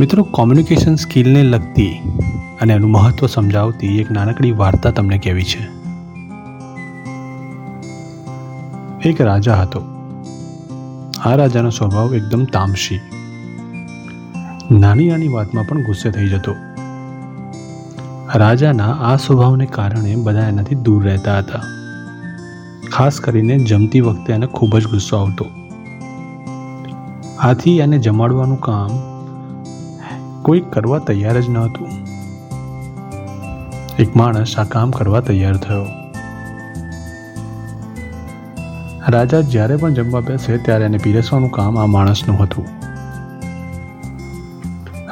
મિત્રો કોમ્યુનિકેશન સ્કિલને લગતી અને એનું મહત્ત્વ સમજાવતી એક નાનકડી વાર્તા તમને કહેવી છે. એક રાજા હતો. આ રાજાનો સ્વભાવ એકદમ તામસી. નાની નાની વાતમાં પણ ગુસ્સે થઈ જતો. રાજાના આ સ્વભાવને કારણે બધા એનાથી દૂર રહેતા હતા. ખાસ કરીને જમતી વખતે એને ખૂબ જ ગુસ્સો આવતો. આથી એને જમાડવાનું કામ કોઈ કરવા તૈયાર જ ન હતું. એક માણસ આ કામ કરવા તૈયાર થયો. રાજા જ્યારે પણ જમવા બેસે ત્યારે એને પીરસવાનું કામ આ માણસનું હતું.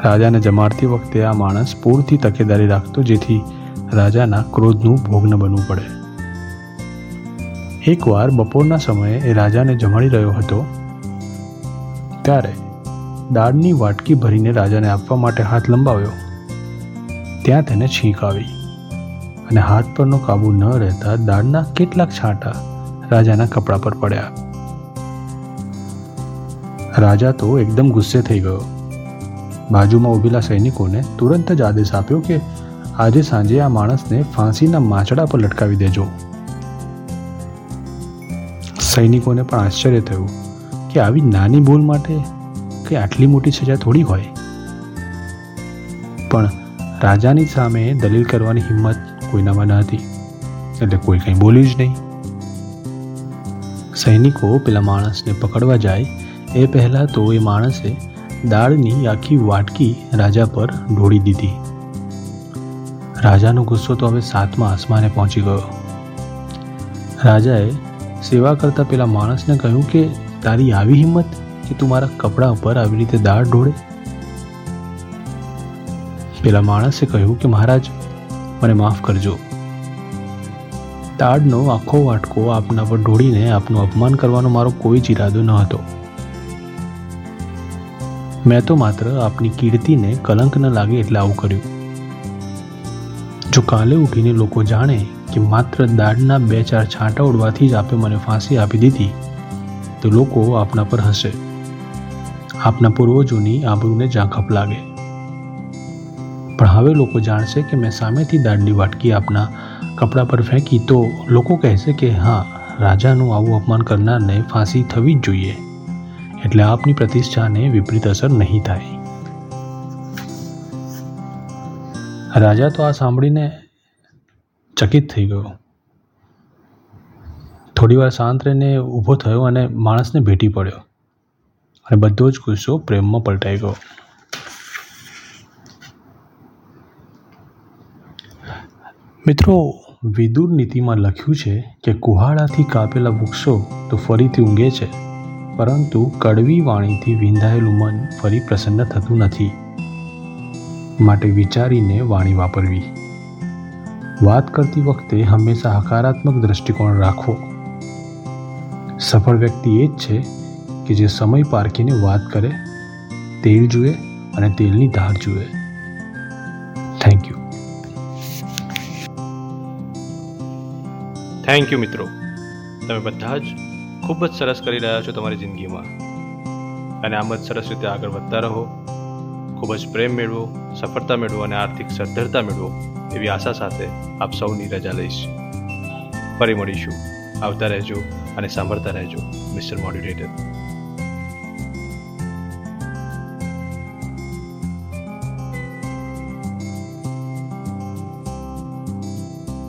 રાજાને જમાડતી વખતે આ માણસ પૂરતી તકેદારી રાખતો જેથી રાજાના ક્રોધનું ભોગ બનવું પડે. એકવાર બપોરના સમયે એ રાજાને જમાડી રહ્યો હતો, ત્યારે દાળની વાટકી ભરીને રાજાને આપવા માટે હાથ લંબાવ્યો. ત્યાં તેને છીંક આવી અને હાથ પરનો કાબુ ન રહેતા દાળના કેટલાક છાંટા રાજાના કપડા પર પડ્યા. રાજા તો એકદમ ગુસ્સે થઈ ગયો. બાજુમાં ઊભેલા સૈનિકોને તુરંત જ આદેશ આપ્યો કે આજે સાંજે આ માણસને ફાંસીના માચડા પર લટકાવી દેજો. સૈનિકોને પણ આશ્ચર્ય થયું કે આવી નાની ભૂલ માટે કે આટલી મોટી સજા થોડી હોય? પણ રાજાની સામે દલીલ કરવાની હિંમત કોઈનામાં ન હતી. એટલે કોઈ કંઈ બોલ્યું જ નહીં. સૈનિકો પેલા માણસને પકડવા જાય, એ પહેલાં તો એ માણસે દાળની આખી વાટકી રાજા પર ઢોળી દીધી. રાજાનો ગુસ્સો તો હવે સાતમા આસમાને પહોંચી ગયો. રાજાએ સેવા કરતા પેલા માણસને કહ્યું કે, તારી આવી હિંમત? કે તું મારા કપડા ઉપર આવી રીતે દાળ ઢોળે? પેલા માણસે કહ્યું કે મહારાજ, મને માફ કરજો. તાડનો આખો વાટકો આપના પર ઢોળીને આપનું અપમાન કરવાનો મારો કોઈ જ ઇરાદો ન હતો. મેં તો માત્ર આપની કીર્તિને કલંક ન લાગે એટલે આવું કર્યું. જો કાલે ઉઠીને લોકો જાણે કે માત્ર દાળના બે ચાર છાંટા ઉડવાથી જ આપે મને ફાંસી આપી દીધી, તો લોકો આપના પર હશે આપના પૂર્વજોની આબરૂને ઝાંખપ લાગે. પણ હવે લોકો જાણશે કે મેં સામેથી દાળની વાટકી આપના કપડા પર ફેંકી તો લોકો કહેશે કે હા, રાજાનું આવું અપમાન કરનારને ફાંસી થવી જ જોઈએ. એટલે આપની પ્રતિષ્ઠાને વિપરીત અસર નહીં થાય. રાજા તો આ સાંભળીને ચકિત થઈ ગયો. થોડી વાર શાંત રહીને ઊભો થયો અને માણસને ભેટી પડ્યો. અને બધો જ ગુસ્સો પ્રેમમાં પલટાઈ ગયો. મિત્રો, વિદુર નીતિમાં લખ્યું છે કે કુહાડાથી કાપેલા વૃક્ષો તો ફરીથી ઊંઘે છે, પરંતુ કડવી વાણીથી વિંધાયેલું મન ફરી પ્રસન્ન થતું નથી. માટે વિચારીને વાણી વાપરવી. વાત કરતી વખતે હંમેશા હકારાત્મક દ્રષ્ટિકોણ રાખવો. સફળ વ્યક્તિ એ જ છે કે જે સમય પારખીને વાત કરે, તેલ જુએ અને તેલની ધાર જુએ. થેન્ક યુ થેન્ક યુ મિત્રો. તમે બધા જ ખૂબ જ સરસ કરી રહ્યા છો તમારી જિંદગીમાં. અને આમ જ સરસ રીતે આગળ વધતા રહો. ખૂબ જ પ્રેમ મેળવો, સફળતા મેળવો અને આર્થિક સદ્ધરતા મેળવો એવી આશા સાથે આપ સૌની રજા લઈશ. ફરી મળીશું. આવતા રહેજો અને સાંભળતા રહેજો, મિસ્ટર મોડ્યુલેટર.